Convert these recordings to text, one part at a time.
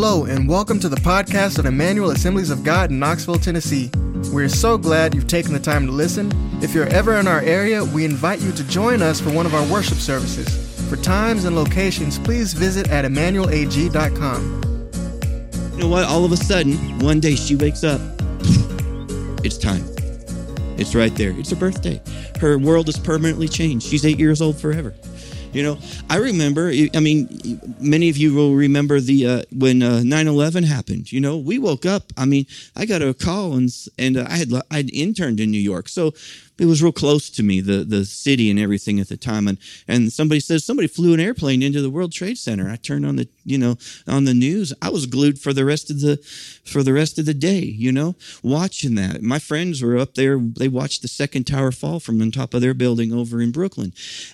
Hello, and welcome to the podcast of Emmanuel Assemblies of God in Knoxville, Tennessee. We're so glad you've taken the time to listen. If you're ever in our area, we invite you to join us for one of our worship services. For times and locations, please visit at emmanuelag.com. You know what? All of a sudden, one day she wakes up. It's time. It's right there. It's her birthday. Her world is permanently changed. She's eight years old forever. You know, I remember. I mean, many of you will remember the uh, when uh, 9/11 happened. You know, we woke up. I mean, I got a call and and uh, I had I'd interned in New York, so it was real close to me, the the city and everything at the time. And and somebody says somebody flew an airplane into the World Trade Center. I turned on the you know on the news. I was glued for the rest of the for the rest of the day. You know, watching that. My friends were up there. They watched the second tower fall from on top of their building over in Brooklyn,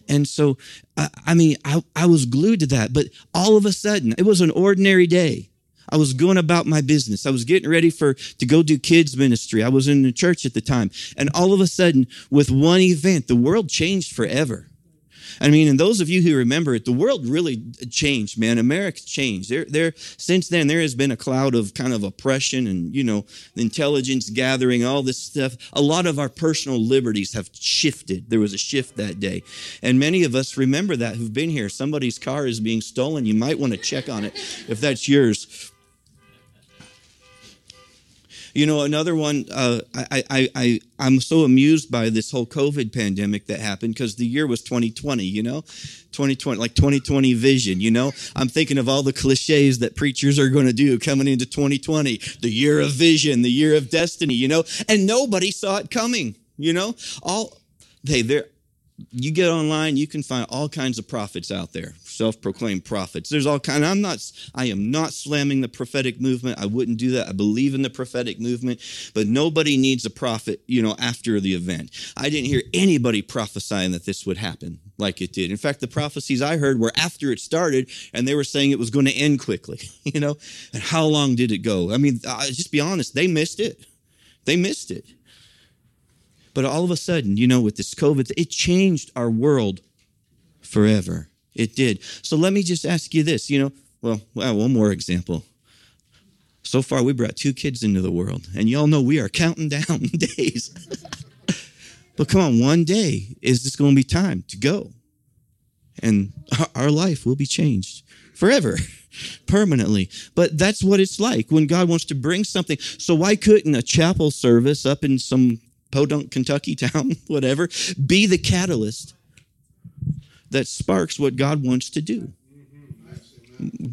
and so I, I mean I I was glued to that. But all of a sudden, it was an ordinary day. I was going about my business. I was getting ready for to go do kids ministry. I was in the church at the time. And all of a sudden, with one event, the world changed forever. I mean, and those of you who remember it, the world really changed, man. America's changed. There, there, since then, there has been a cloud of kind of oppression and, you know, intelligence gathering, all this stuff. A lot of our personal liberties have shifted. There was a shift that day. And many of us remember that who've been here. Somebody's car is being stolen. You might want to check on it if that's yours. You know, another one, uh, I, I, I, I'm so amused by this whole COVID pandemic that happened because the year was 2020, you know? 2020, like 2020 vision, you know? I'm thinking of all the cliches that preachers are going to do coming into 2020, the year of vision, the year of destiny, you know? And nobody saw it coming, you know? All, hey, there, you get online, you can find all kinds of prophets out there, self-proclaimed prophets. There's all kind. I'm not. I am not slamming the prophetic movement. I wouldn't do that. I believe in the prophetic movement, but nobody needs a prophet. You know, after the event, I didn't hear anybody prophesying that this would happen like it did. In fact, the prophecies I heard were after it started, and they were saying it was going to end quickly. You know, and how long did it go? I mean, uh, just be honest. They missed it. They missed it. But all of a sudden, you know, with this COVID, it changed our world forever. It did. So let me just ask you this, you know, well, one more example. So far, we brought two kids into the world, and y'all know we are counting down days. but come on, one day is this going to be time to go, and our life will be changed forever, permanently. But that's what it's like when God wants to bring something. So why couldn't a chapel service up in some Podunk, Kentucky town, whatever, be the catalyst that sparks what God wants to do.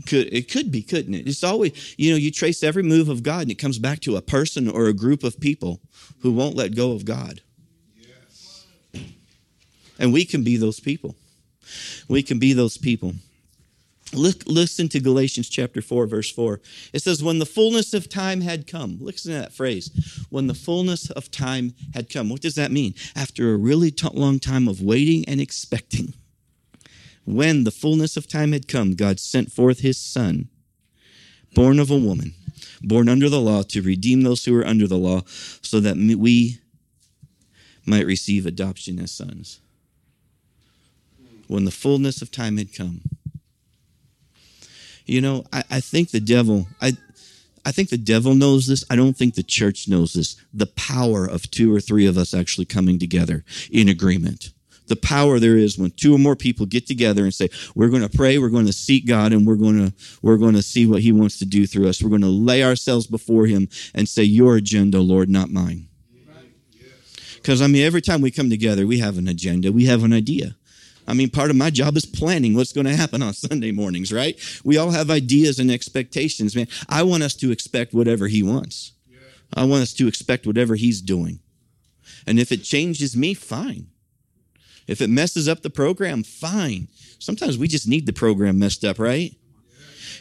Could, it could be, couldn't it? It's always, you know, you trace every move of God and it comes back to a person or a group of people who won't let go of God. Yes. And we can be those people. We can be those people. Look, listen to Galatians chapter 4, verse 4. It says, When the fullness of time had come, listen to that phrase. When the fullness of time had come. What does that mean? After a really t- long time of waiting and expecting. When the fullness of time had come, God sent forth his Son, born of a woman, born under the law, to redeem those who are under the law, so that we might receive adoption as sons. When the fullness of time had come. You know, I, I think the devil, I, I think the devil knows this. I don't think the church knows this. The power of two or three of us actually coming together in agreement. The power there is when two or more people get together and say, we're going to pray, we're going to seek God, and we're going to, we're going to see what he wants to do through us. We're going to lay ourselves before him and say, your agenda, Lord, not mine. Because, I mean, every time we come together, we have an agenda, we have an idea. I mean, part of my job is planning what's going to happen on Sunday mornings, right? We all have ideas and expectations, man. I want us to expect whatever he wants. I want us to expect whatever he's doing. And if it changes me, fine. If it messes up the program, fine. Sometimes we just need the program messed up, right?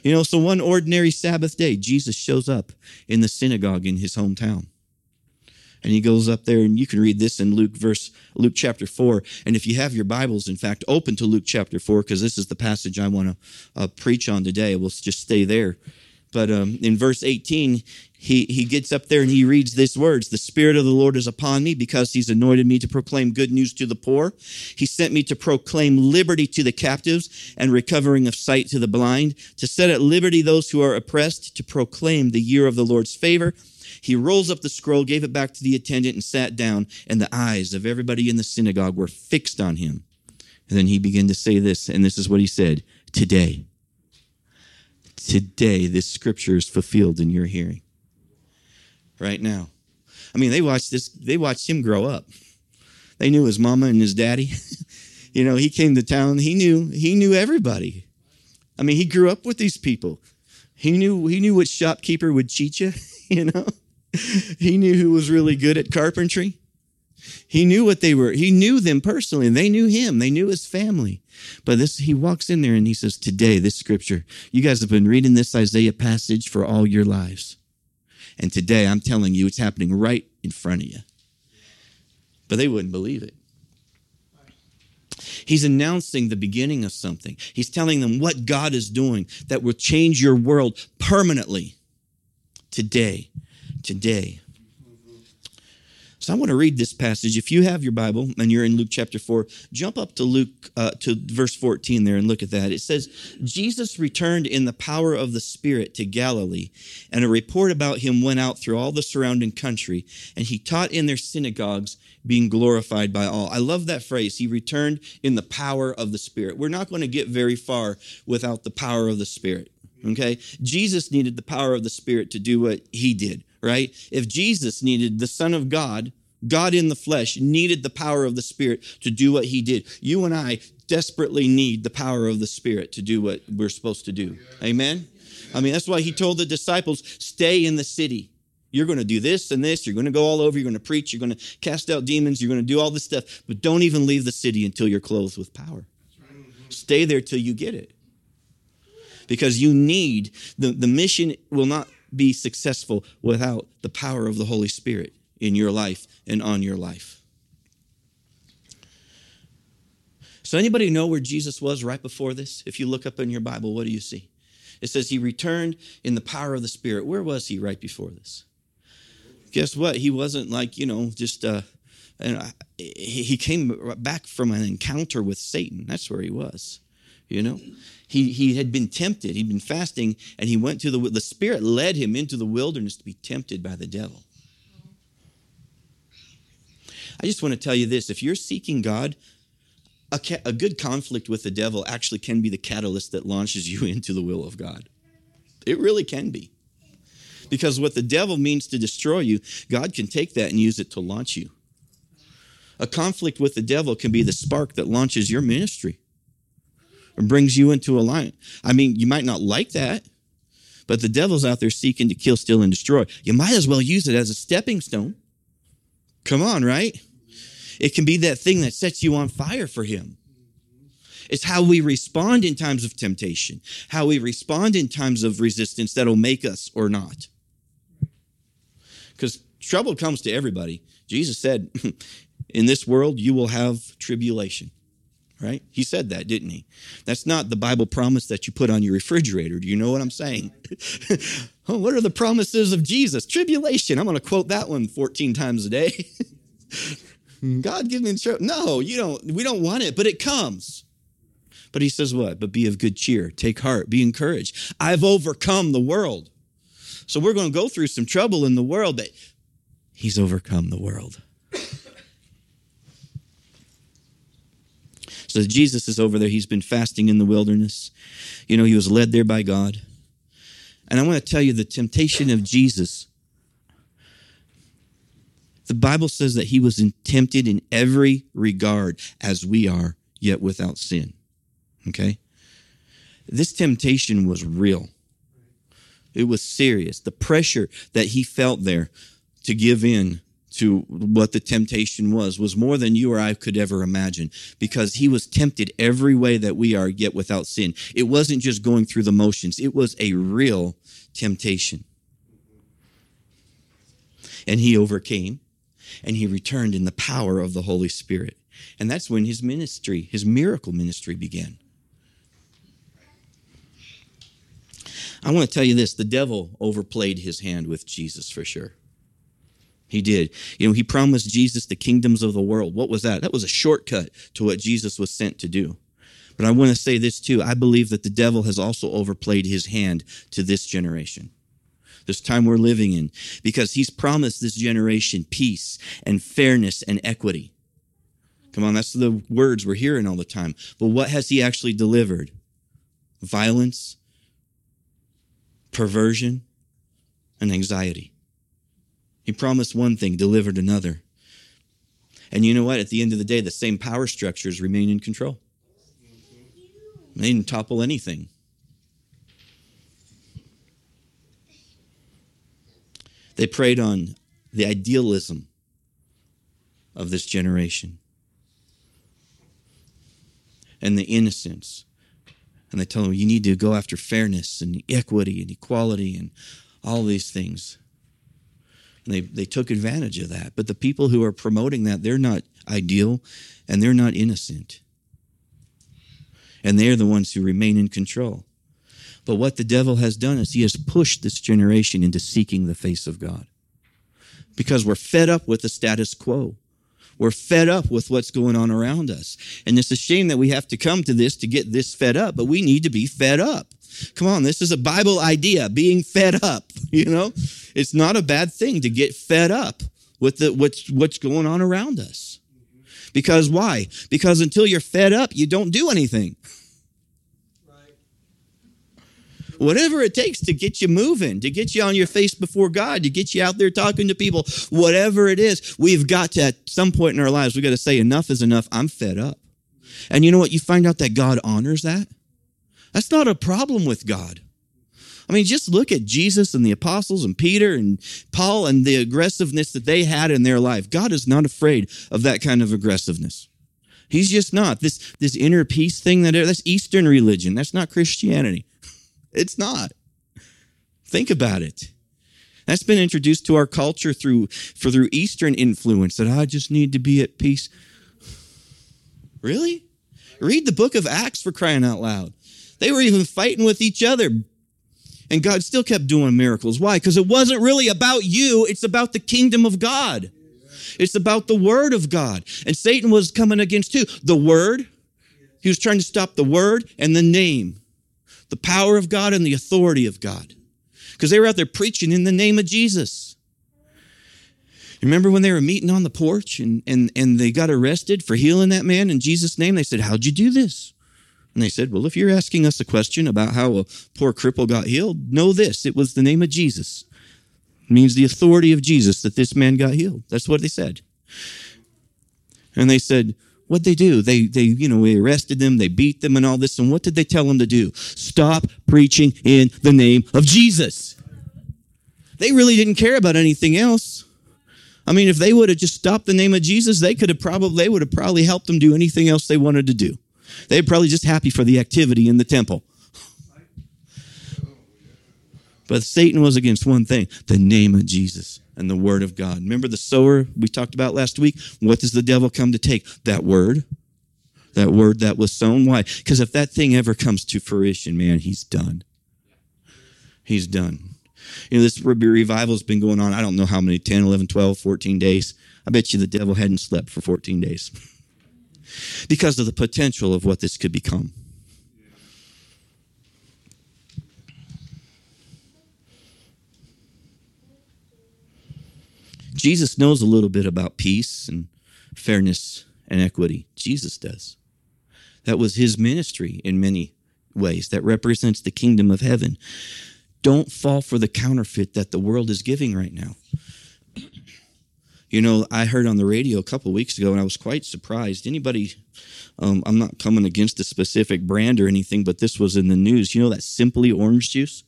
You know, so one ordinary Sabbath day, Jesus shows up in the synagogue in his hometown. And he goes up there, and you can read this in Luke verse Luke chapter four. And if you have your Bibles, in fact, open to Luke chapter four because this is the passage I want to uh, preach on today. We'll just stay there. But um, in verse 18, he, he gets up there and he reads these words The Spirit of the Lord is upon me because he's anointed me to proclaim good news to the poor. He sent me to proclaim liberty to the captives and recovering of sight to the blind, to set at liberty those who are oppressed, to proclaim the year of the Lord's favor. He rolls up the scroll, gave it back to the attendant, and sat down, and the eyes of everybody in the synagogue were fixed on him. And then he began to say this, and this is what he said Today, today, this scripture is fulfilled in your hearing right now. I mean, they watched this, they watched him grow up. They knew his mama and his daddy. you know, he came to town, he knew, he knew everybody. I mean, he grew up with these people. He knew he knew which shopkeeper would cheat you, you know. He knew who was really good at carpentry. He knew what they were. He knew them personally, and they knew him. They knew his family. But this, he walks in there and he says, "Today, this scripture. You guys have been reading this Isaiah passage for all your lives. And today I'm telling you, it's happening right in front of you. But they wouldn't believe it. He's announcing the beginning of something. He's telling them what God is doing that will change your world permanently. Today, today. So I want to read this passage. If you have your Bible and you're in Luke chapter 4, jump up to Luke uh, to verse 14 there and look at that. It says, Jesus returned in the power of the Spirit to Galilee, and a report about him went out through all the surrounding country, and he taught in their synagogues, being glorified by all. I love that phrase. He returned in the power of the Spirit. We're not going to get very far without the power of the Spirit. Okay? Jesus needed the power of the Spirit to do what he did right? If Jesus needed the Son of God, God in the flesh, needed the power of the Spirit to do what he did, you and I desperately need the power of the Spirit to do what we're supposed to do. Amen? I mean, that's why he told the disciples, stay in the city. You're going to do this and this. You're going to go all over. You're going to preach. You're going to cast out demons. You're going to do all this stuff. But don't even leave the city until you're clothed with power. Stay there till you get it. Because you need, the, the mission will not be successful without the power of the Holy Spirit in your life and on your life. So, anybody know where Jesus was right before this? If you look up in your Bible, what do you see? It says he returned in the power of the Spirit. Where was he right before this? Guess what? He wasn't like, you know, just, uh, and he came back from an encounter with Satan. That's where he was, you know? he, he had been tempted. He'd been fasting, and he went to the, the Spirit led him into the wilderness to be tempted by the devil. I just want to tell you this if you're seeking God, a, ca- a good conflict with the devil actually can be the catalyst that launches you into the will of God. It really can be. Because what the devil means to destroy you, God can take that and use it to launch you. A conflict with the devil can be the spark that launches your ministry brings you into a line. I mean, you might not like that, but the devil's out there seeking to kill, steal, and destroy. You might as well use it as a stepping stone. Come on, right? It can be that thing that sets you on fire for him. It's how we respond in times of temptation, how we respond in times of resistance that'll make us or not. Because trouble comes to everybody. Jesus said, In this world, you will have tribulation right? He said that, didn't he? That's not the Bible promise that you put on your refrigerator. Do you know what I'm saying? oh, what are the promises of Jesus? Tribulation. I'm going to quote that one 14 times a day. God give me instruction. No, you don't. We don't want it, but it comes. But he says what? But be of good cheer. Take heart. Be encouraged. I've overcome the world. So we're going to go through some trouble in the world, but he's overcome the world. So Jesus is over there. He's been fasting in the wilderness. You know, he was led there by God. And I want to tell you the temptation of Jesus. The Bible says that he was tempted in every regard as we are, yet without sin. Okay? This temptation was real. It was serious. The pressure that he felt there to give in to what the temptation was was more than you or I could ever imagine because he was tempted every way that we are yet without sin. It wasn't just going through the motions. It was a real temptation. And he overcame and he returned in the power of the Holy Spirit. And that's when his ministry, his miracle ministry began. I want to tell you this the devil overplayed his hand with Jesus for sure. He did. You know, he promised Jesus the kingdoms of the world. What was that? That was a shortcut to what Jesus was sent to do. But I want to say this too. I believe that the devil has also overplayed his hand to this generation, this time we're living in, because he's promised this generation peace and fairness and equity. Come on, that's the words we're hearing all the time. But what has he actually delivered? Violence, perversion, and anxiety. He promised one thing, delivered another. And you know what? At the end of the day, the same power structures remain in control. They didn't topple anything. They preyed on the idealism of this generation and the innocence. And they tell them you need to go after fairness and equity and equality and all these things. And they, they took advantage of that. But the people who are promoting that, they're not ideal and they're not innocent. And they're the ones who remain in control. But what the devil has done is he has pushed this generation into seeking the face of God. Because we're fed up with the status quo. We're fed up with what's going on around us. And it's a shame that we have to come to this to get this fed up, but we need to be fed up. Come on, this is a Bible idea, being fed up, you know? It's not a bad thing to get fed up with the, what's, what's going on around us. Because why? Because until you're fed up, you don't do anything. whatever it takes to get you moving, to get you on your face before God, to get you out there talking to people, whatever it is, we've got to, at some point in our lives, we've got to say, enough is enough. I'm fed up. And you know what? You find out that God honors that. That's not a problem with God. I mean, just look at Jesus and the apostles and Peter and Paul and the aggressiveness that they had in their life. God is not afraid of that kind of aggressiveness. He's just not. This, this inner peace thing that that's Eastern religion. That's not Christianity. It's not. Think about it. That's been introduced to our culture through for through Eastern influence that I just need to be at peace. Really? Read the book of Acts for crying out loud. They were even fighting with each other. And God still kept doing miracles. Why? Because it wasn't really about you, it's about the kingdom of God. It's about the word of God. And Satan was coming against who? The word. He was trying to stop the word and the name the power of God and the authority of God. Because they were out there preaching in the name of Jesus. Remember when they were meeting on the porch and, and, and they got arrested for healing that man in Jesus' name? They said, How'd you do this? And they said, Well, if you're asking us a question about how a poor cripple got healed, know this it was the name of Jesus. It means the authority of Jesus that this man got healed. That's what they said. And they said, What'd they do? They, they, you know, we arrested them, they beat them and all this. And what did they tell them to do? Stop preaching in the name of Jesus. They really didn't care about anything else. I mean, if they would have just stopped the name of Jesus, they could have probably, they would have probably helped them do anything else they wanted to do. They're probably just happy for the activity in the temple. But Satan was against one thing the name of Jesus and the word of God. Remember the sower we talked about last week? What does the devil come to take? That word. That word that was sown. Why? Because if that thing ever comes to fruition, man, he's done. He's done. You know, this revival has been going on, I don't know how many, 10, 11, 12, 14 days. I bet you the devil hadn't slept for 14 days because of the potential of what this could become. Jesus knows a little bit about peace and fairness and equity. Jesus does. That was his ministry in many ways. That represents the kingdom of heaven. Don't fall for the counterfeit that the world is giving right now. You know, I heard on the radio a couple weeks ago, and I was quite surprised. Anybody, um, I'm not coming against a specific brand or anything, but this was in the news. You know that Simply Orange Juice?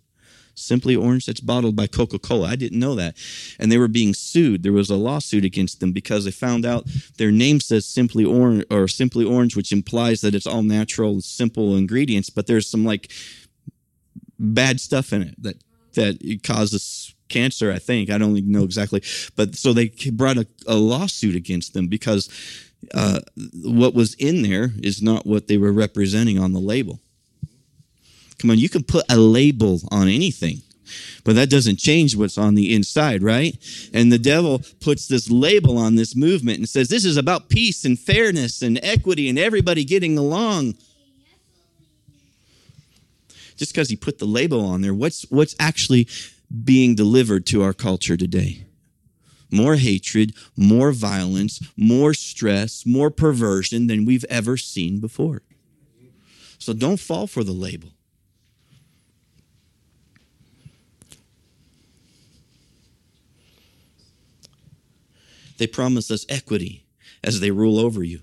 Simply Orange, that's bottled by Coca Cola. I didn't know that. And they were being sued. There was a lawsuit against them because they found out their name says Simply Orange or Simply Orange, which implies that it's all natural, simple ingredients, but there's some like bad stuff in it that that causes cancer, I think. I don't know exactly. But so they brought a, a lawsuit against them because uh, what was in there is not what they were representing on the label. Come on, you can put a label on anything, but that doesn't change what's on the inside, right? And the devil puts this label on this movement and says this is about peace and fairness and equity and everybody getting along. Just because he put the label on there, what's what's actually being delivered to our culture today? More hatred, more violence, more stress, more perversion than we've ever seen before. So don't fall for the label. They promise us equity as they rule over you.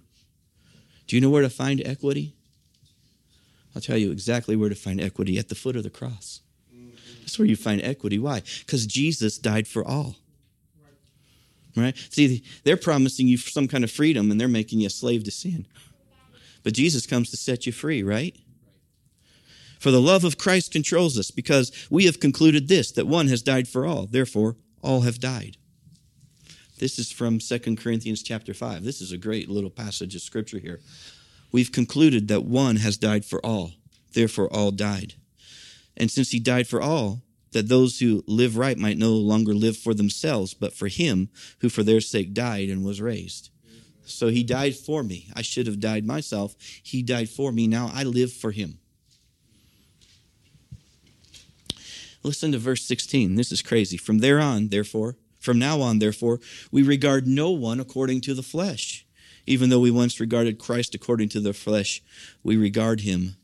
Do you know where to find equity? I'll tell you exactly where to find equity at the foot of the cross. That's where you find equity. Why? Because Jesus died for all. Right? See, they're promising you some kind of freedom and they're making you a slave to sin. But Jesus comes to set you free, right? For the love of Christ controls us because we have concluded this that one has died for all, therefore all have died. This is from 2 Corinthians chapter 5. This is a great little passage of scripture here. We've concluded that one has died for all, therefore all died. And since he died for all, that those who live right might no longer live for themselves, but for him who for their sake died and was raised. So he died for me. I should have died myself. He died for me. Now I live for him. Listen to verse 16. This is crazy. From there on, therefore, from now on, therefore, we regard no one according to the flesh. Even though we once regarded Christ according to the flesh, we regard him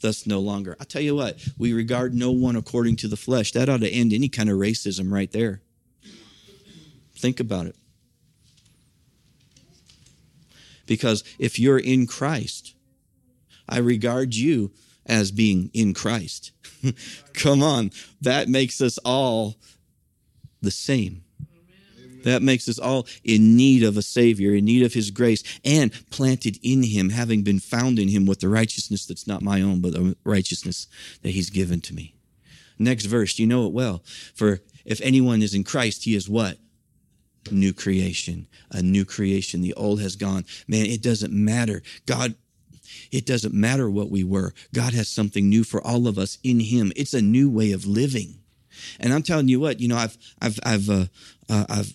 thus no longer. I tell you what, we regard no one according to the flesh. That ought to end any kind of racism right there. Think about it. Because if you're in Christ, I regard you as being in Christ. Come on, that makes us all the same. That makes us all in need of a Savior, in need of His grace, and planted in Him, having been found in Him with the righteousness that's not my own, but the righteousness that He's given to me. Next verse, you know it well. For if anyone is in Christ, he is what? New creation. A new creation. The old has gone. Man, it doesn't matter. God it doesn't matter what we were. God has something new for all of us in Him. It's a new way of living. And I'm telling you what, you know, I've, I've, I've, uh, uh, I've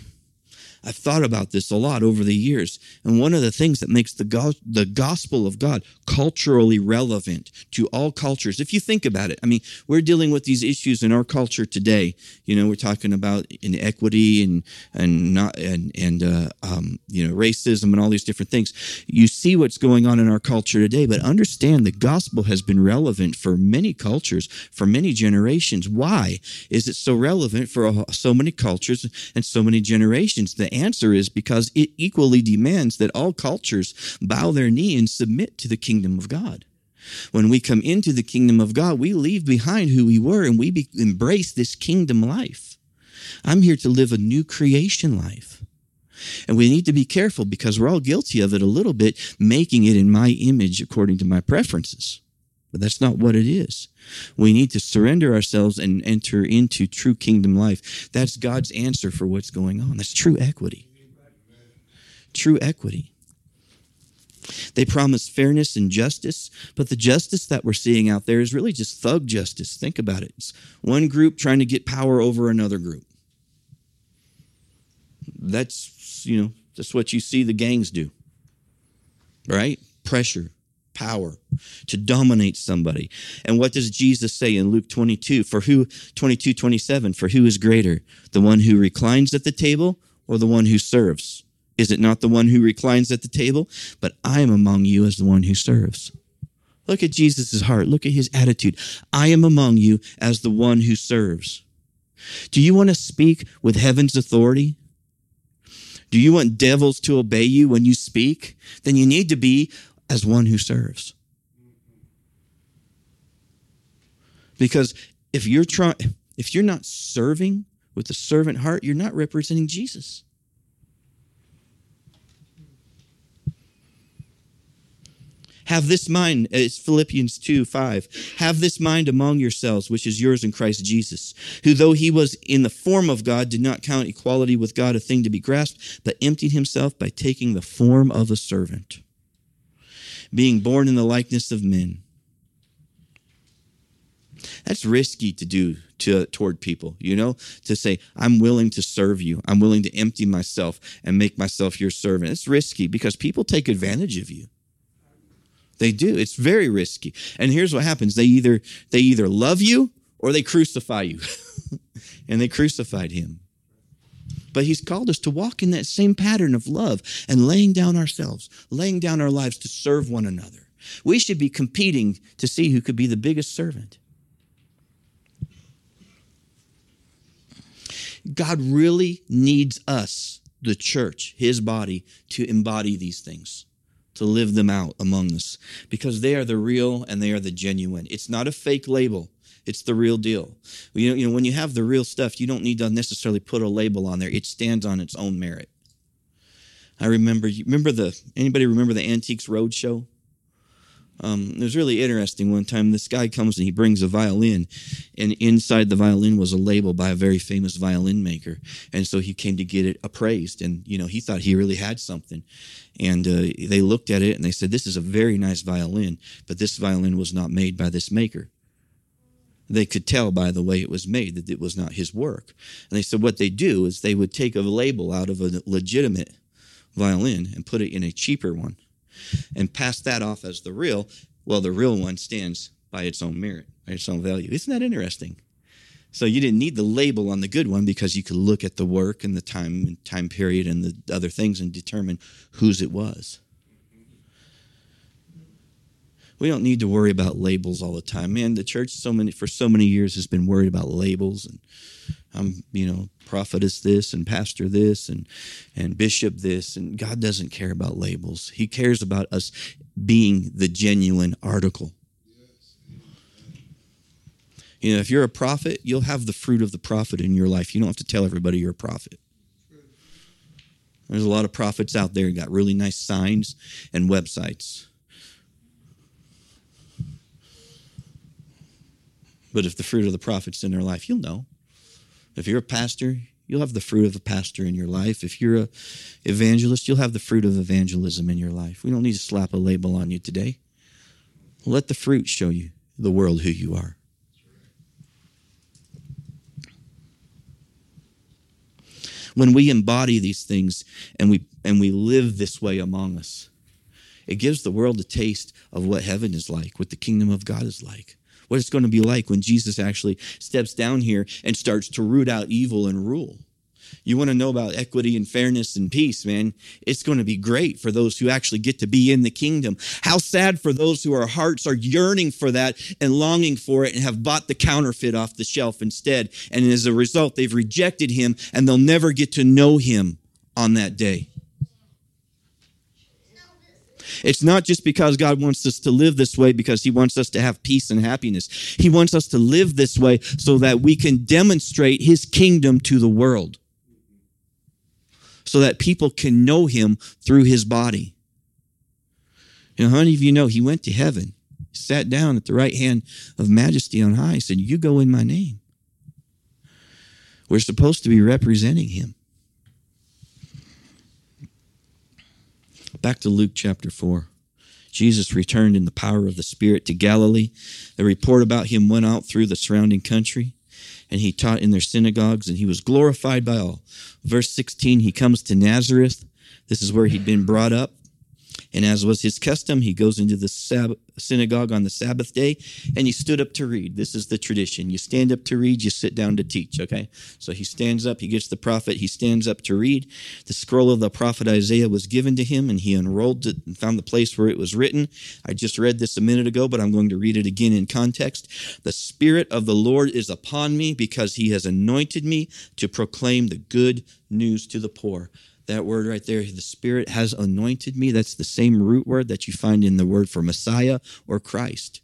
I've thought about this a lot over the years. And one of the things that makes the, go- the gospel of God culturally relevant to all cultures, if you think about it, I mean, we're dealing with these issues in our culture today. You know, we're talking about inequity and, and not, and, and, uh, um, you know, racism and all these different things. You see what's going on in our culture today, but understand the gospel has been relevant for many cultures, for many generations. Why is it so relevant for so many cultures and so many generations? The answer is because it equally demands that all cultures bow their knee and submit to the kingdom of God. When we come into the kingdom of God, we leave behind who we were and we be, embrace this kingdom life. I'm here to live a new creation life. And we need to be careful because we're all guilty of it a little bit, making it in my image according to my preferences. But that's not what it is. We need to surrender ourselves and enter into true kingdom life. That's God's answer for what's going on. That's true equity. True equity. They promise fairness and justice, but the justice that we're seeing out there is really just thug justice. Think about it. It's one group trying to get power over another group. That's, you know, that's what you see the gangs do. Right? Pressure, power to dominate somebody. And what does Jesus say in Luke 22? For who, 22, 27, for who is greater, the one who reclines at the table or the one who serves? Is it not the one who reclines at the table? But I am among you as the one who serves. Look at Jesus' heart. Look at his attitude. I am among you as the one who serves. Do you want to speak with heaven's authority? Do you want devils to obey you when you speak? Then you need to be as one who serves. Because if you're trying, if you're not serving with a servant heart, you're not representing Jesus. Have this mind, it's Philippians 2 5. Have this mind among yourselves, which is yours in Christ Jesus, who, though he was in the form of God, did not count equality with God a thing to be grasped, but emptied himself by taking the form of a servant being born in the likeness of men. That's risky to do to toward people, you know, to say, I'm willing to serve you. I'm willing to empty myself and make myself your servant. It's risky because people take advantage of you. They do. It's very risky. And here's what happens. They either they either love you or they crucify you. and they crucified him. But he's called us to walk in that same pattern of love and laying down ourselves, laying down our lives to serve one another. We should be competing to see who could be the biggest servant. God really needs us, the church, his body, to embody these things, to live them out among us, because they are the real and they are the genuine. It's not a fake label. It's the real deal. You know, you know, when you have the real stuff, you don't need to necessarily put a label on there. It stands on its own merit. I remember, remember the anybody remember the Antiques Roadshow? Um, it was really interesting. One time, this guy comes and he brings a violin, and inside the violin was a label by a very famous violin maker. And so he came to get it appraised, and you know he thought he really had something. And uh, they looked at it and they said, "This is a very nice violin, but this violin was not made by this maker." They could tell by the way it was made that it was not his work. And they said what they do is they would take a label out of a legitimate violin and put it in a cheaper one and pass that off as the real, well, the real one stands by its own merit, by its own value. Isn't that interesting? So you didn't need the label on the good one because you could look at the work and the time time period and the other things and determine whose it was. We don't need to worry about labels all the time. Man, the church so many for so many years has been worried about labels and I'm, you know, prophetess this and pastor this and and bishop this and God doesn't care about labels. He cares about us being the genuine article. You know, if you're a prophet, you'll have the fruit of the prophet in your life. You don't have to tell everybody you're a prophet. There's a lot of prophets out there got really nice signs and websites. But if the fruit of the prophet's in their life, you'll know. If you're a pastor, you'll have the fruit of a pastor in your life. If you're a evangelist, you'll have the fruit of evangelism in your life. We don't need to slap a label on you today. Let the fruit show you the world who you are. When we embody these things and we and we live this way among us, it gives the world a taste of what heaven is like, what the kingdom of God is like what it's going to be like when Jesus actually steps down here and starts to root out evil and rule. You want to know about equity and fairness and peace, man? It's going to be great for those who actually get to be in the kingdom. How sad for those who our hearts are yearning for that and longing for it and have bought the counterfeit off the shelf instead. And as a result, they've rejected him and they'll never get to know him on that day. It's not just because God wants us to live this way because He wants us to have peace and happiness. He wants us to live this way so that we can demonstrate His kingdom to the world, so that people can know Him through His body. Know, how many of you know He went to heaven, sat down at the right hand of majesty on high, said, You go in my name. We're supposed to be representing Him. Back to Luke chapter 4. Jesus returned in the power of the Spirit to Galilee. The report about him went out through the surrounding country, and he taught in their synagogues, and he was glorified by all. Verse 16, he comes to Nazareth. This is where he'd been brought up. And as was his custom, he goes into the Sab- synagogue on the Sabbath day and he stood up to read. This is the tradition. You stand up to read, you sit down to teach, okay? So he stands up, he gets the prophet, he stands up to read. The scroll of the prophet Isaiah was given to him and he unrolled it and found the place where it was written. I just read this a minute ago, but I'm going to read it again in context. The Spirit of the Lord is upon me because he has anointed me to proclaim the good news to the poor that word right there, the Spirit has anointed me. That's the same root word that you find in the word for Messiah or Christ.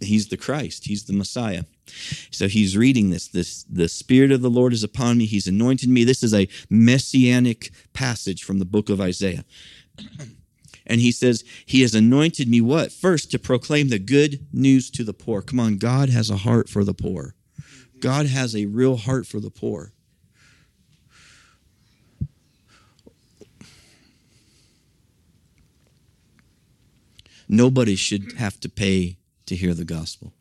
He's the Christ, He's the Messiah. So he's reading this. This the Spirit of the Lord is upon me. He's anointed me. This is a messianic passage from the book of Isaiah. And he says, He has anointed me what? First, to proclaim the good news to the poor. Come on, God has a heart for the poor. God has a real heart for the poor. Nobody should have to pay to hear the gospel.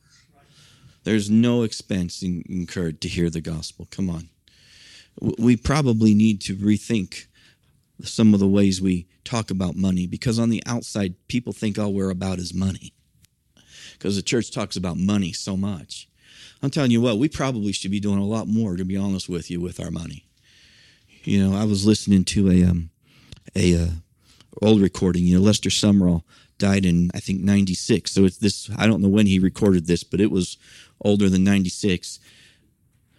There's no expense in- incurred to hear the gospel. Come on. We probably need to rethink some of the ways we talk about money because on the outside, people think all we're about is money because the church talks about money so much. I'm telling you what, we probably should be doing a lot more, to be honest with you, with our money. You know, I was listening to a um, a uh, old recording. You know, Lester Sumrall died in I think '96, so it's this. I don't know when he recorded this, but it was older than '96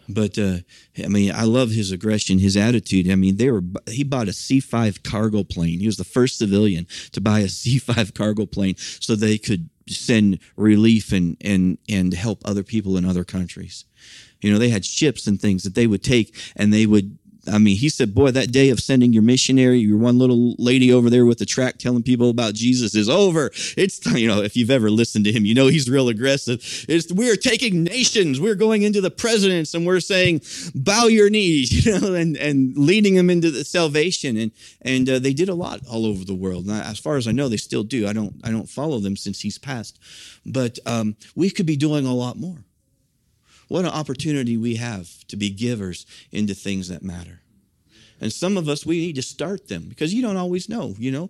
but uh, I mean, I love his aggression, his attitude. I mean, they were he bought a C5 cargo plane. He was the first civilian to buy a C5 cargo plane so they could send relief and and and help other people in other countries. You know, they had ships and things that they would take and they would I mean, he said, boy, that day of sending your missionary, your one little lady over there with the track telling people about Jesus is over. It's, you know, if you've ever listened to him, you know, he's real aggressive. It's, we're taking nations. We're going into the presidents and we're saying, bow your knees, you know, and, and leading them into the salvation. And, and uh, they did a lot all over the world. And as far as I know, they still do. I don't, I don't follow them since he's passed, but um, we could be doing a lot more. What an opportunity we have to be givers into things that matter. And some of us, we need to start them because you don't always know, you know.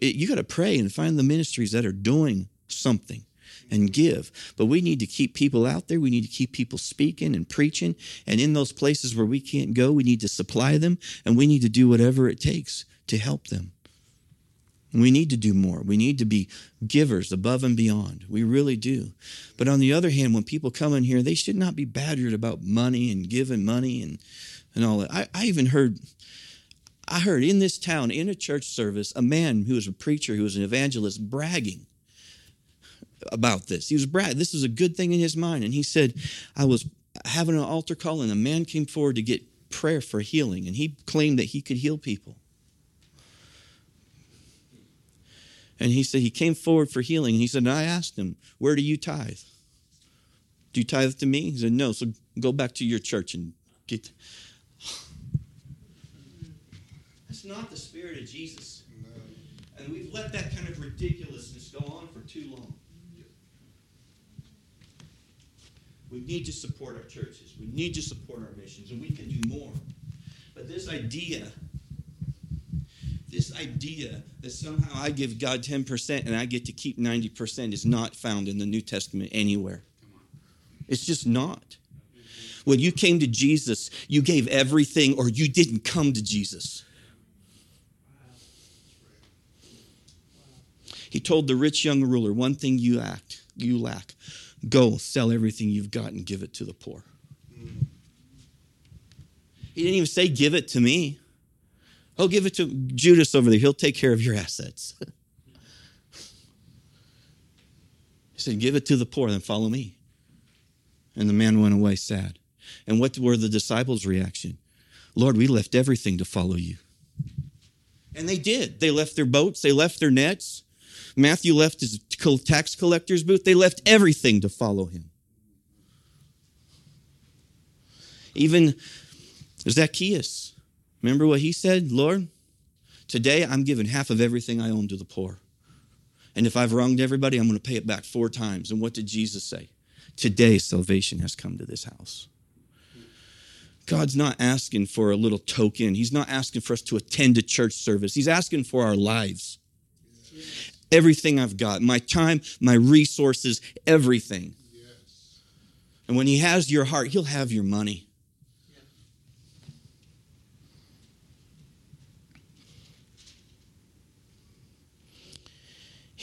You got to pray and find the ministries that are doing something and give. But we need to keep people out there. We need to keep people speaking and preaching. And in those places where we can't go, we need to supply them and we need to do whatever it takes to help them. We need to do more. We need to be givers above and beyond. We really do. But on the other hand, when people come in here, they should not be badgered about money and giving money and, and all that. I, I even heard, I heard in this town, in a church service, a man who was a preacher, who was an evangelist, bragging about this. He was bragging. This was a good thing in his mind. And he said, I was having an altar call, and a man came forward to get prayer for healing, and he claimed that he could heal people. And he said he came forward for healing. He said, and I asked him, Where do you tithe? Do you tithe to me? He said, No. So go back to your church and get. That's not the spirit of Jesus. And we've let that kind of ridiculousness go on for too long. We need to support our churches. We need to support our missions, and we can do more. But this idea this idea that somehow I give God 10% and I get to keep 90% is not found in the New Testament anywhere. It's just not. When you came to Jesus, you gave everything or you didn't come to Jesus. He told the rich young ruler, one thing you act, you lack. Go sell everything you've got and give it to the poor. He didn't even say, give it to me. Oh, give it to Judas over there. He'll take care of your assets. he said, Give it to the poor, then follow me. And the man went away sad. And what were the disciples' reaction? Lord, we left everything to follow you. And they did. They left their boats, they left their nets. Matthew left his tax collector's booth. They left everything to follow him. Even Zacchaeus Remember what he said? Lord, today I'm giving half of everything I own to the poor. And if I've wronged everybody, I'm going to pay it back four times. And what did Jesus say? Today salvation has come to this house. God's not asking for a little token. He's not asking for us to attend a church service. He's asking for our lives. Everything I've got, my time, my resources, everything. And when He has your heart, He'll have your money.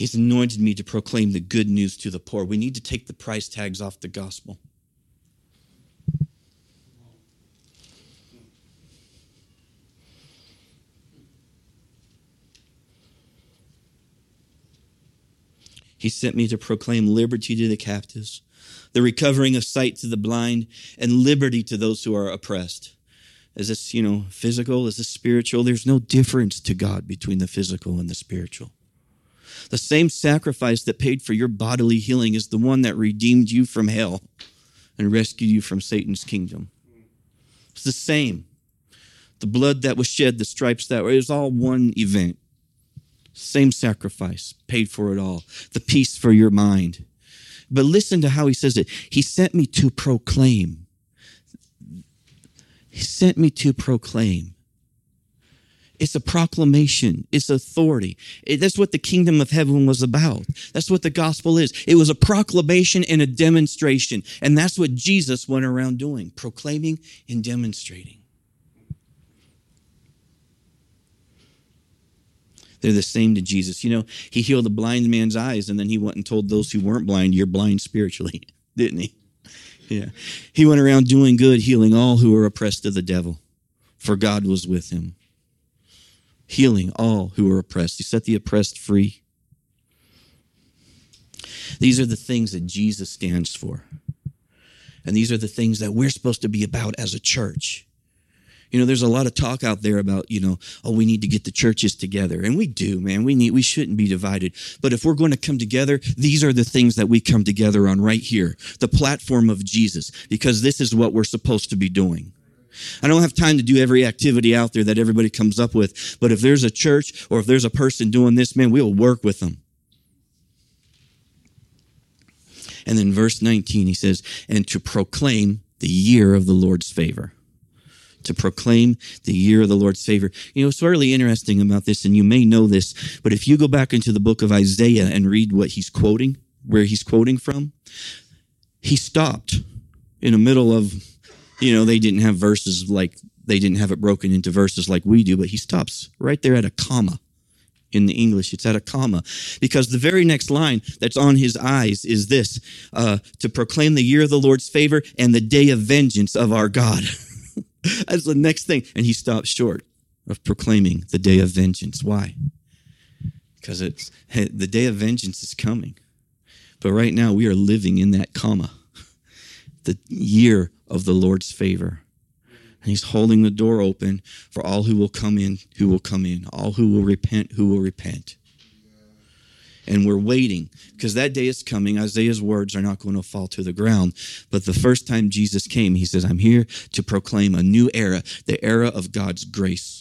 He's anointed me to proclaim the good news to the poor. We need to take the price tags off the gospel. He sent me to proclaim liberty to the captives, the recovering of sight to the blind, and liberty to those who are oppressed. Is this, you know, physical? Is this spiritual? There's no difference to God between the physical and the spiritual. The same sacrifice that paid for your bodily healing is the one that redeemed you from hell and rescued you from Satan's kingdom. It's the same. The blood that was shed, the stripes that were, it was all one event. Same sacrifice, paid for it all. The peace for your mind. But listen to how he says it. He sent me to proclaim. He sent me to proclaim. It's a proclamation. It's authority. It, that's what the kingdom of heaven was about. That's what the gospel is. It was a proclamation and a demonstration. And that's what Jesus went around doing, proclaiming and demonstrating. They're the same to Jesus. You know, he healed a blind man's eyes and then he went and told those who weren't blind, you're blind spiritually, didn't he? Yeah. He went around doing good, healing all who were oppressed of the devil, for God was with him healing all who are oppressed. He set the oppressed free. These are the things that Jesus stands for. And these are the things that we're supposed to be about as a church. You know, there's a lot of talk out there about, you know, oh, we need to get the churches together. And we do, man. We need, we shouldn't be divided. But if we're going to come together, these are the things that we come together on right here. The platform of Jesus, because this is what we're supposed to be doing. I don't have time to do every activity out there that everybody comes up with. But if there's a church or if there's a person doing this, man, we'll work with them. And then verse 19, he says, and to proclaim the year of the Lord's favor. To proclaim the year of the Lord's favor. You know, it's really interesting about this, and you may know this, but if you go back into the book of Isaiah and read what he's quoting, where he's quoting from, he stopped in the middle of you know, they didn't have verses like, they didn't have it broken into verses like we do, but he stops right there at a comma. In the English, it's at a comma because the very next line that's on his eyes is this uh, to proclaim the year of the Lord's favor and the day of vengeance of our God. that's the next thing. And he stops short of proclaiming the day of vengeance. Why? Because it's the day of vengeance is coming. But right now we are living in that comma. The year of the Lord's favor. And he's holding the door open for all who will come in, who will come in, all who will repent, who will repent. And we're waiting because that day is coming. Isaiah's words are not going to fall to the ground. But the first time Jesus came, he says, I'm here to proclaim a new era, the era of God's grace.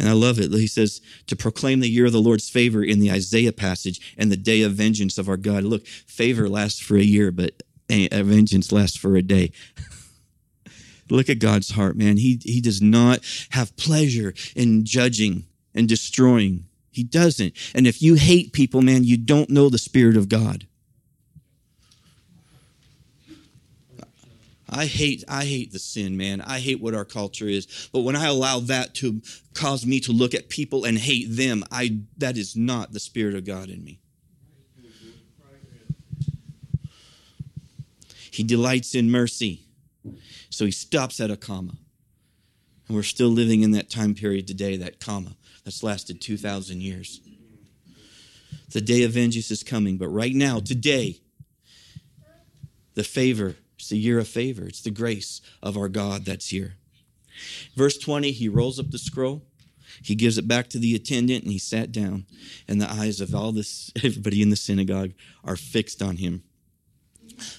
And I love it. He says, to proclaim the year of the Lord's favor in the Isaiah passage and the day of vengeance of our God. Look, favor lasts for a year, but vengeance lasts for a day. Look at God's heart, man. He, he does not have pleasure in judging and destroying. He doesn't. And if you hate people, man, you don't know the Spirit of God. I hate I hate the sin, man. I hate what our culture is. But when I allow that to cause me to look at people and hate them, I that is not the spirit of God in me. He delights in mercy. So he stops at a comma. And we're still living in that time period today, that comma that's lasted 2,000 years. The day of vengeance is coming, but right now, today, the favor it's the year of favor. It's the grace of our God that's here. Verse 20, he rolls up the scroll. He gives it back to the attendant and he sat down. And the eyes of all this, everybody in the synagogue are fixed on him.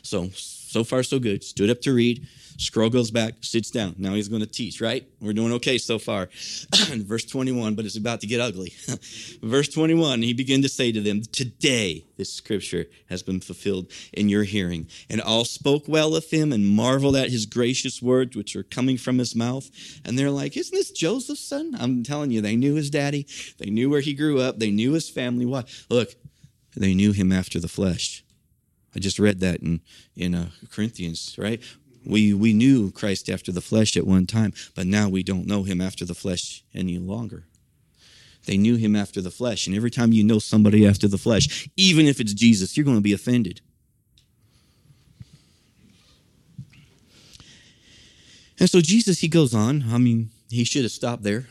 So, so far, so good. Stood up to read, Scroll goes back, sits down. Now he's going to teach, right? We're doing okay so far. Verse 21, but it's about to get ugly. Verse 21, he began to say to them, Today this scripture has been fulfilled in your hearing. And all spoke well of him and marveled at his gracious words, which are coming from his mouth. And they're like, Isn't this Joseph's son? I'm telling you, they knew his daddy. They knew where he grew up. They knew his family. Why? Look, they knew him after the flesh. I just read that in in uh, Corinthians, right? We, we knew Christ after the flesh at one time, but now we don't know him after the flesh any longer. They knew him after the flesh. And every time you know somebody after the flesh, even if it's Jesus, you're going to be offended. And so Jesus, he goes on. I mean, he should have stopped there.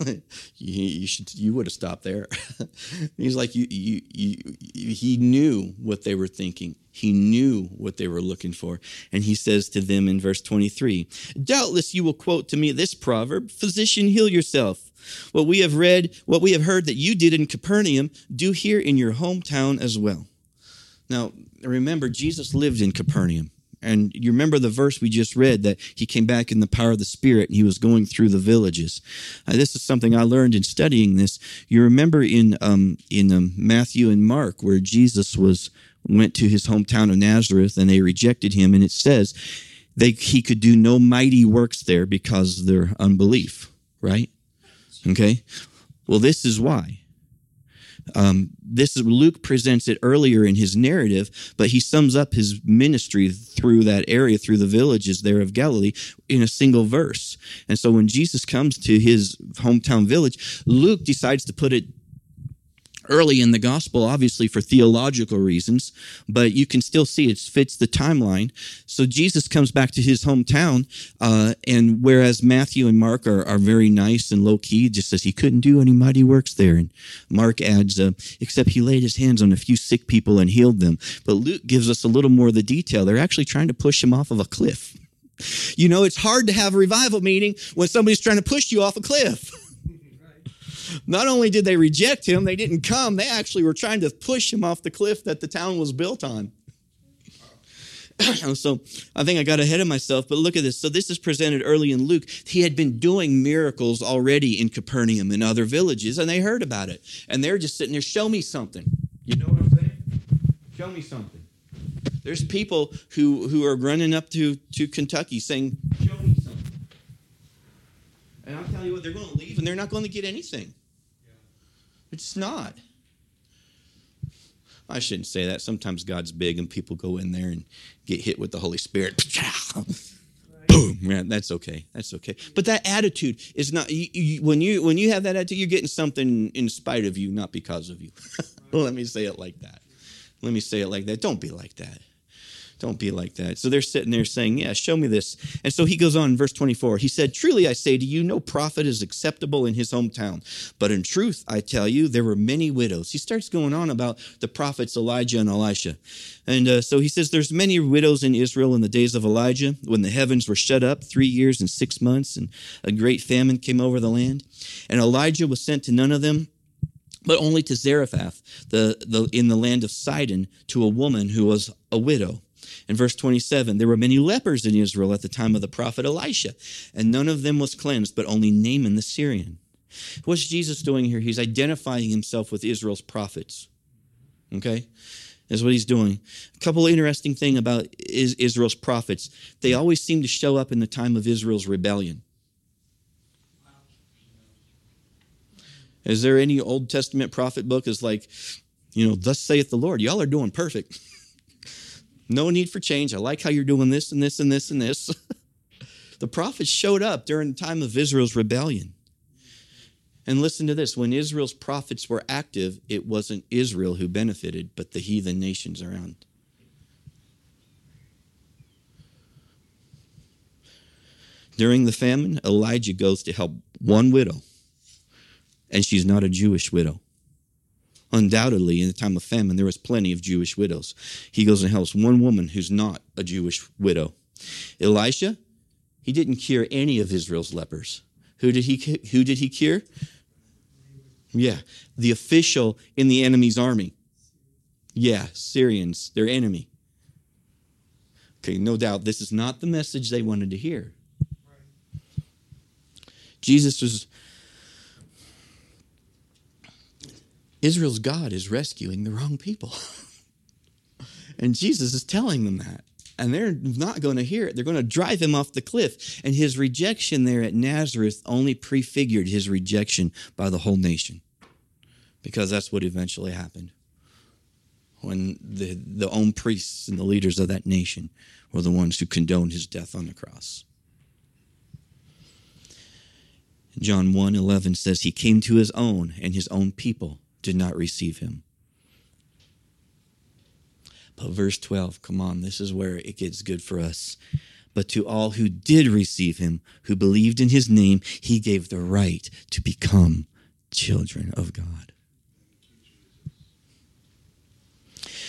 you, should you would have stopped there. He's like you, you, you, he knew what they were thinking. He knew what they were looking for. And he says to them in verse 23, Doubtless you will quote to me this proverb, Physician, heal yourself. What we have read, what we have heard that you did in Capernaum, do here in your hometown as well. Now, remember, Jesus lived in Capernaum. And you remember the verse we just read that he came back in the power of the Spirit and he was going through the villages. Uh, this is something I learned in studying this. You remember in um, in um, Matthew and Mark where Jesus was went to his hometown of Nazareth and they rejected him, and it says they he could do no mighty works there because of their unbelief. Right? Okay. Well, this is why. Um, this is Luke presents it earlier in his narrative, but he sums up his ministry through that area, through the villages there of Galilee, in a single verse. And so when Jesus comes to his hometown village, Luke decides to put it early in the gospel, obviously for theological reasons, but you can still see it fits the timeline. So Jesus comes back to his hometown, uh, and whereas Matthew and Mark are, are very nice and low key, just says he couldn't do any mighty works there. And Mark adds, uh, except he laid his hands on a few sick people and healed them. But Luke gives us a little more of the detail. They're actually trying to push him off of a cliff. You know, it's hard to have a revival meeting when somebody's trying to push you off a cliff. Not only did they reject him, they didn't come, they actually were trying to push him off the cliff that the town was built on. so I think I got ahead of myself, but look at this. So this is presented early in Luke. He had been doing miracles already in Capernaum and other villages, and they heard about it. And they're just sitting there, show me something. You know what I'm saying? Show me something. There's people who, who are running up to, to Kentucky saying, show me. And I'll tell you what, they're going to leave and they're not going to get anything. It's not. I shouldn't say that. Sometimes God's big and people go in there and get hit with the Holy Spirit. Boom, man, that's okay. That's okay. But that attitude is not you, you, when you when you have that attitude, you're getting something in spite of you, not because of you. Let me say it like that. Let me say it like that. Don't be like that. Don't be like that. So they're sitting there saying, Yeah, show me this. And so he goes on in verse 24. He said, Truly I say to you, no prophet is acceptable in his hometown. But in truth, I tell you, there were many widows. He starts going on about the prophets Elijah and Elisha. And uh, so he says, There's many widows in Israel in the days of Elijah, when the heavens were shut up three years and six months, and a great famine came over the land. And Elijah was sent to none of them but only to Zarephath, the, the, in the land of Sidon, to a woman who was a widow. In verse 27, there were many lepers in Israel at the time of the prophet Elisha, and none of them was cleansed, but only Naaman the Syrian. What's Jesus doing here? He's identifying himself with Israel's prophets. Okay? Is what he's doing. A couple interesting thing about Israel's prophets. They always seem to show up in the time of Israel's rebellion. Is there any Old Testament prophet book is like, you know, thus saith the Lord, y'all are doing perfect. No need for change. I like how you're doing this and this and this and this. the prophets showed up during the time of Israel's rebellion. And listen to this when Israel's prophets were active, it wasn't Israel who benefited, but the heathen nations around. During the famine, Elijah goes to help one widow, and she's not a Jewish widow. Undoubtedly, in the time of famine, there was plenty of Jewish widows. He goes and helps one woman who's not a Jewish widow. Elisha, he didn't cure any of Israel's lepers. Who did he, who did he cure? Yeah, the official in the enemy's army. Yeah, Syrians, their enemy. Okay, no doubt this is not the message they wanted to hear. Jesus was Israel's God is rescuing the wrong people. and Jesus is telling them that. And they're not going to hear it. They're going to drive him off the cliff. And his rejection there at Nazareth only prefigured his rejection by the whole nation. Because that's what eventually happened. When the, the own priests and the leaders of that nation were the ones who condoned his death on the cross. John 1 11 says, He came to his own, and his own people did not receive him. But verse 12, come on, this is where it gets good for us. But to all who did receive him, who believed in his name, he gave the right to become children of God.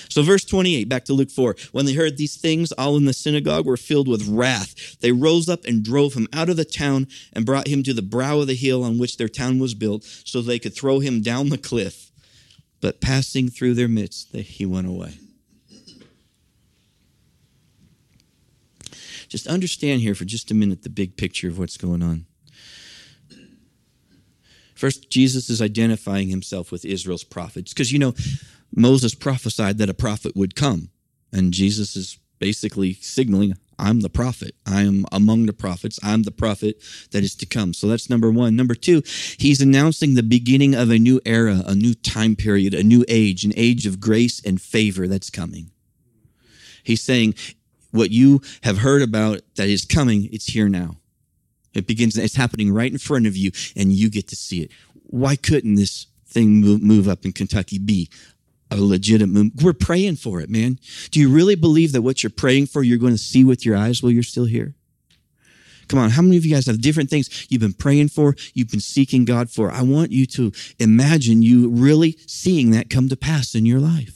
So, verse 28, back to Luke 4. When they heard these things, all in the synagogue were filled with wrath. They rose up and drove him out of the town and brought him to the brow of the hill on which their town was built, so they could throw him down the cliff. But passing through their midst, that he went away. just understand here for just a minute the big picture of what's going on. First, Jesus is identifying himself with Israel's prophets because you know Moses prophesied that a prophet would come, and Jesus is basically signaling, I'm the prophet. I am among the prophets. I'm the prophet that is to come. So that's number one. Number two, he's announcing the beginning of a new era, a new time period, a new age, an age of grace and favor that's coming. He's saying, what you have heard about that is coming, it's here now. It begins, it's happening right in front of you, and you get to see it. Why couldn't this thing move, up in Kentucky be a legitimate we're praying for it man. Do you really believe that what you're praying for you're going to see with your eyes while you're still here? Come on how many of you guys have different things you've been praying for you've been seeking god for? I want you to imagine you really seeing that come to pass in your life.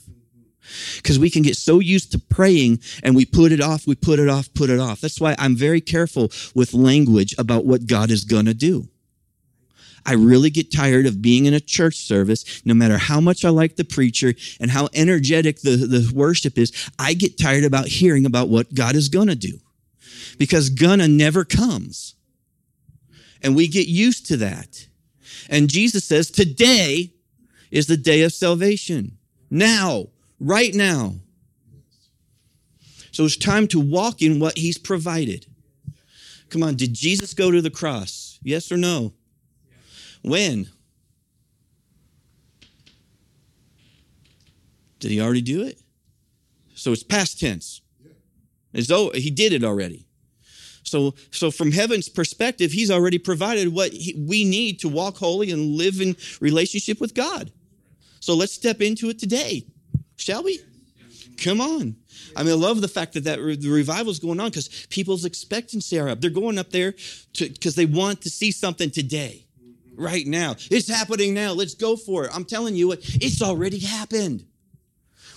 Because we can get so used to praying and we put it off we put it off put it off. That's why i'm very careful with language about what god is going to do I really get tired of being in a church service, no matter how much I like the preacher and how energetic the, the worship is. I get tired about hearing about what God is going to do because gonna never comes. And we get used to that. And Jesus says, today is the day of salvation. Now, right now. So it's time to walk in what he's provided. Come on, did Jesus go to the cross? Yes or no? When? Did he already do it? So it's past tense. As though he did it already. So, so from heaven's perspective, he's already provided what he, we need to walk holy and live in relationship with God. So let's step into it today, shall we? Come on. I mean, I love the fact that, that the revival is going on because people's expectancy are up. They're going up there because they want to see something today right now. It's happening now. Let's go for it. I'm telling you what, it's already happened.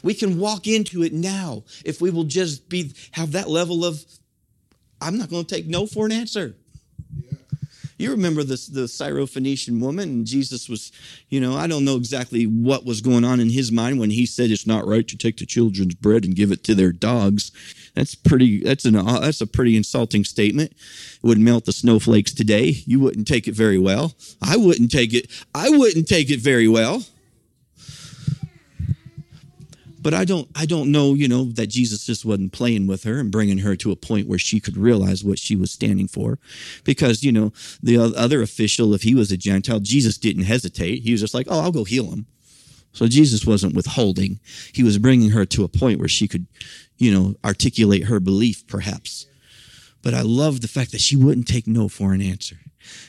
We can walk into it now if we will just be have that level of I'm not going to take no for an answer. You remember the Syrophoenician woman, and Jesus was, you know, I don't know exactly what was going on in his mind when he said it's not right to take the children's bread and give it to their dogs. That's pretty. That's an. That's a pretty insulting statement. It would melt the snowflakes today. You wouldn't take it very well. I wouldn't take it. I wouldn't take it very well. But I don't. I don't know. You know that Jesus just wasn't playing with her and bringing her to a point where she could realize what she was standing for, because you know the other official, if he was a Gentile, Jesus didn't hesitate. He was just like, "Oh, I'll go heal him." So Jesus wasn't withholding. He was bringing her to a point where she could, you know, articulate her belief, perhaps. But I love the fact that she wouldn't take no for an answer.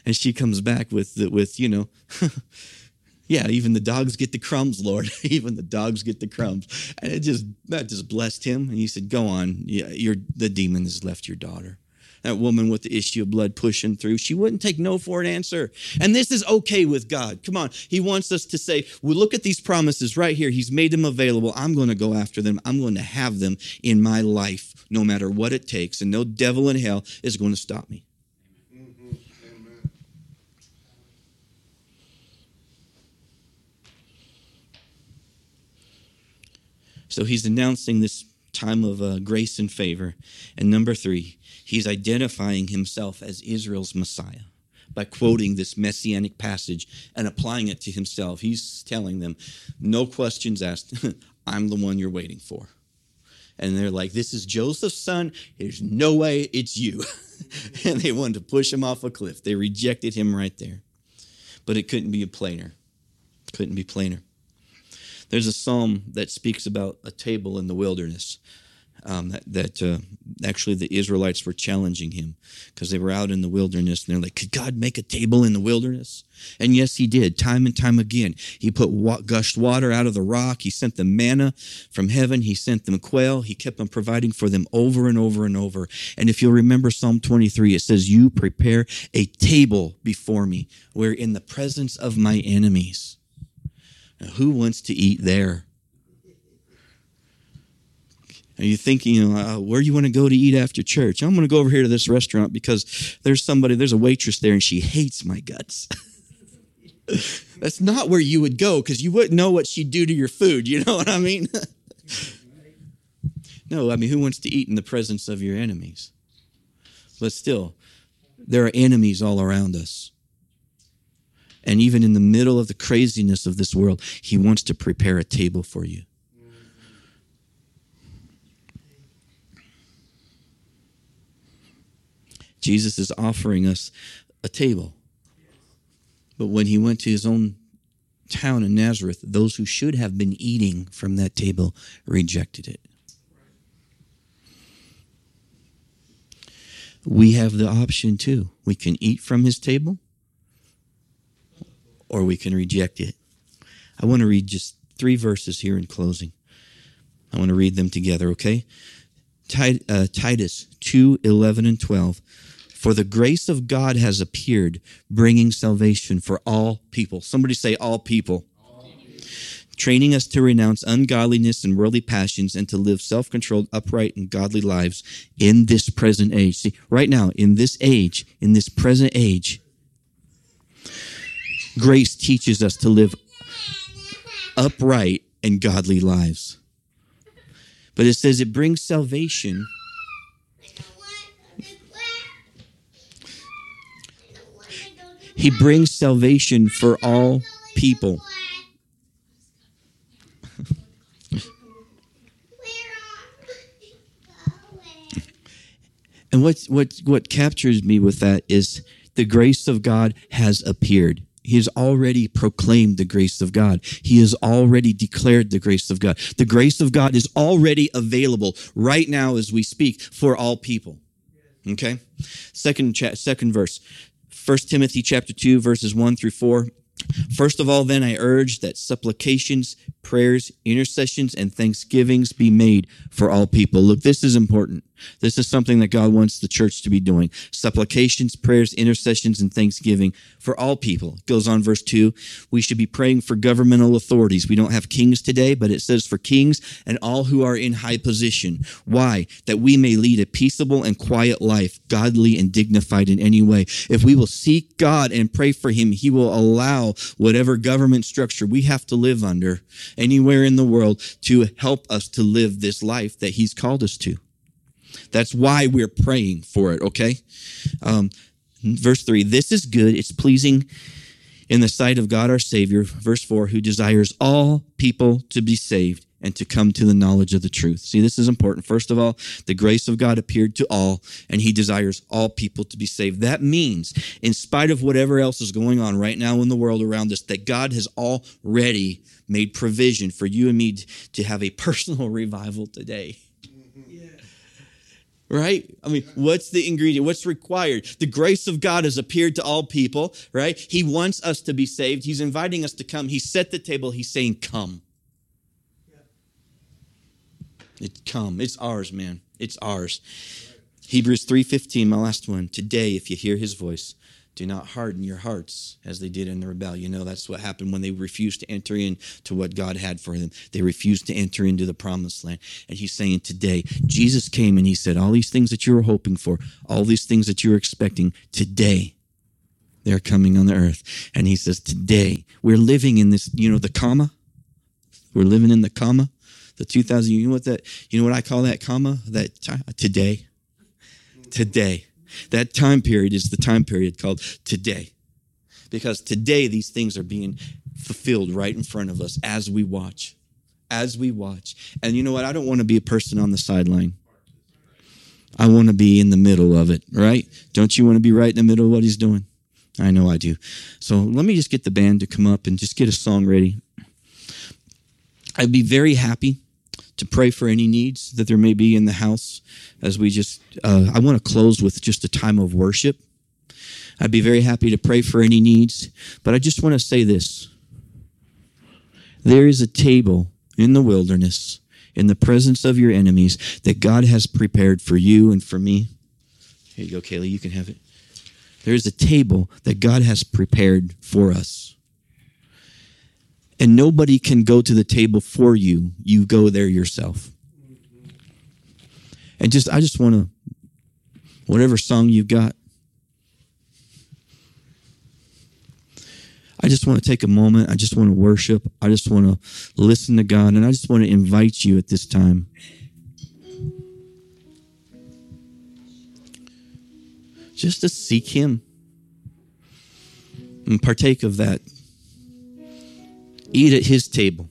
And she comes back with, with you know, yeah, even the dogs get the crumbs, Lord. even the dogs get the crumbs. And it just, that just blessed him. And he said, go on. Yeah, your, the demon has left your daughter that woman with the issue of blood pushing through. She wouldn't take no for an answer. And this is okay with God. Come on. He wants us to say, well, look at these promises right here. He's made them available. I'm going to go after them. I'm going to have them in my life, no matter what it takes. And no devil in hell is going to stop me. So he's announcing this time of uh, grace and favor. And number three, he's identifying himself as Israel's Messiah by quoting this messianic passage and applying it to himself. He's telling them, no questions asked, I'm the one you're waiting for. And they're like, This is Joseph's son. There's no way it's you. and they wanted to push him off a cliff. They rejected him right there. But it couldn't be plainer. Couldn't be plainer. There's a psalm that speaks about a table in the wilderness um, that, that uh, actually the Israelites were challenging him because they were out in the wilderness and they're like, could God make a table in the wilderness? And yes, he did, time and time again. He put wa- gushed water out of the rock. He sent them manna from heaven. He sent them quail. He kept on providing for them over and over and over. And if you'll remember Psalm 23, it says, You prepare a table before me, where in the presence of my enemies. Now, who wants to eat there? Are you thinking, you know, uh, where you want to go to eat after church? I'm going to go over here to this restaurant because there's somebody, there's a waitress there and she hates my guts. That's not where you would go because you wouldn't know what she'd do to your food. You know what I mean? no, I mean, who wants to eat in the presence of your enemies? But still, there are enemies all around us. And even in the middle of the craziness of this world, He wants to prepare a table for you. Jesus is offering us a table. But when he went to his own town in Nazareth, those who should have been eating from that table rejected it. We have the option too. We can eat from his table or we can reject it. I want to read just three verses here in closing. I want to read them together, okay? Uh, Titus 2 11 and 12. For the grace of God has appeared, bringing salvation for all people. Somebody say, all people. Training us to renounce ungodliness and worldly passions and to live self controlled, upright, and godly lives in this present age. See, right now, in this age, in this present age, grace teaches us to live upright and godly lives. But it says it brings salvation He brings salvation for all people. and what, what, what captures me with that is the grace of God has appeared. He has already proclaimed the grace of God. He has already declared the grace of God. The grace of God is already available right now as we speak for all people. Okay? Second, cha- second verse. 1 Timothy chapter 2 verses 1 through 4. First of all, then I urge that supplications, prayers, intercessions, and thanksgivings be made for all people. Look, this is important. This is something that God wants the church to be doing. Supplications, prayers, intercessions, and thanksgiving for all people. It goes on verse 2. We should be praying for governmental authorities. We don't have kings today, but it says for kings and all who are in high position. Why? That we may lead a peaceable and quiet life, godly and dignified in any way. If we will seek God and pray for him, he will allow whatever government structure we have to live under anywhere in the world to help us to live this life that he's called us to. That's why we're praying for it, okay? Um, verse 3 This is good, it's pleasing in the sight of God our Savior. Verse 4 Who desires all people to be saved and to come to the knowledge of the truth. See, this is important. First of all, the grace of God appeared to all, and He desires all people to be saved. That means, in spite of whatever else is going on right now in the world around us, that God has already made provision for you and me to have a personal revival today right? I mean, what's the ingredient? What's required? The grace of God has appeared to all people, right? He wants us to be saved. He's inviting us to come. He set the table. He's saying, Come. It come. It's ours, man. It's ours. Hebrews 3:15, my last one. Today, if you hear his voice, do not harden your hearts as they did in the rebellion. You know, that's what happened when they refused to enter into what God had for them. They refused to enter into the promised land. And he's saying today, Jesus came and he said, All these things that you were hoping for, all these things that you were expecting, today, they're coming on the earth. And he says, Today, we're living in this, you know, the comma. We're living in the comma. The 2000, you know what that, you know what I call that comma? That today. Today that time period is the time period called today. Because today these things are being fulfilled right in front of us as we watch. As we watch. And you know what? I don't want to be a person on the sideline. I want to be in the middle of it, right? Don't you want to be right in the middle of what he's doing? I know I do. So let me just get the band to come up and just get a song ready. I'd be very happy to pray for any needs that there may be in the house as we just, uh, I want to close with just a time of worship. I'd be very happy to pray for any needs, but I just want to say this. There is a table in the wilderness, in the presence of your enemies, that God has prepared for you and for me. Here you go, Kaylee, you can have it. There is a table that God has prepared for us and nobody can go to the table for you. You go there yourself. And just, I just want to, whatever song you've got, I just want to take a moment. I just want to worship. I just want to listen to God. And I just want to invite you at this time just to seek Him and partake of that. Eat at His table.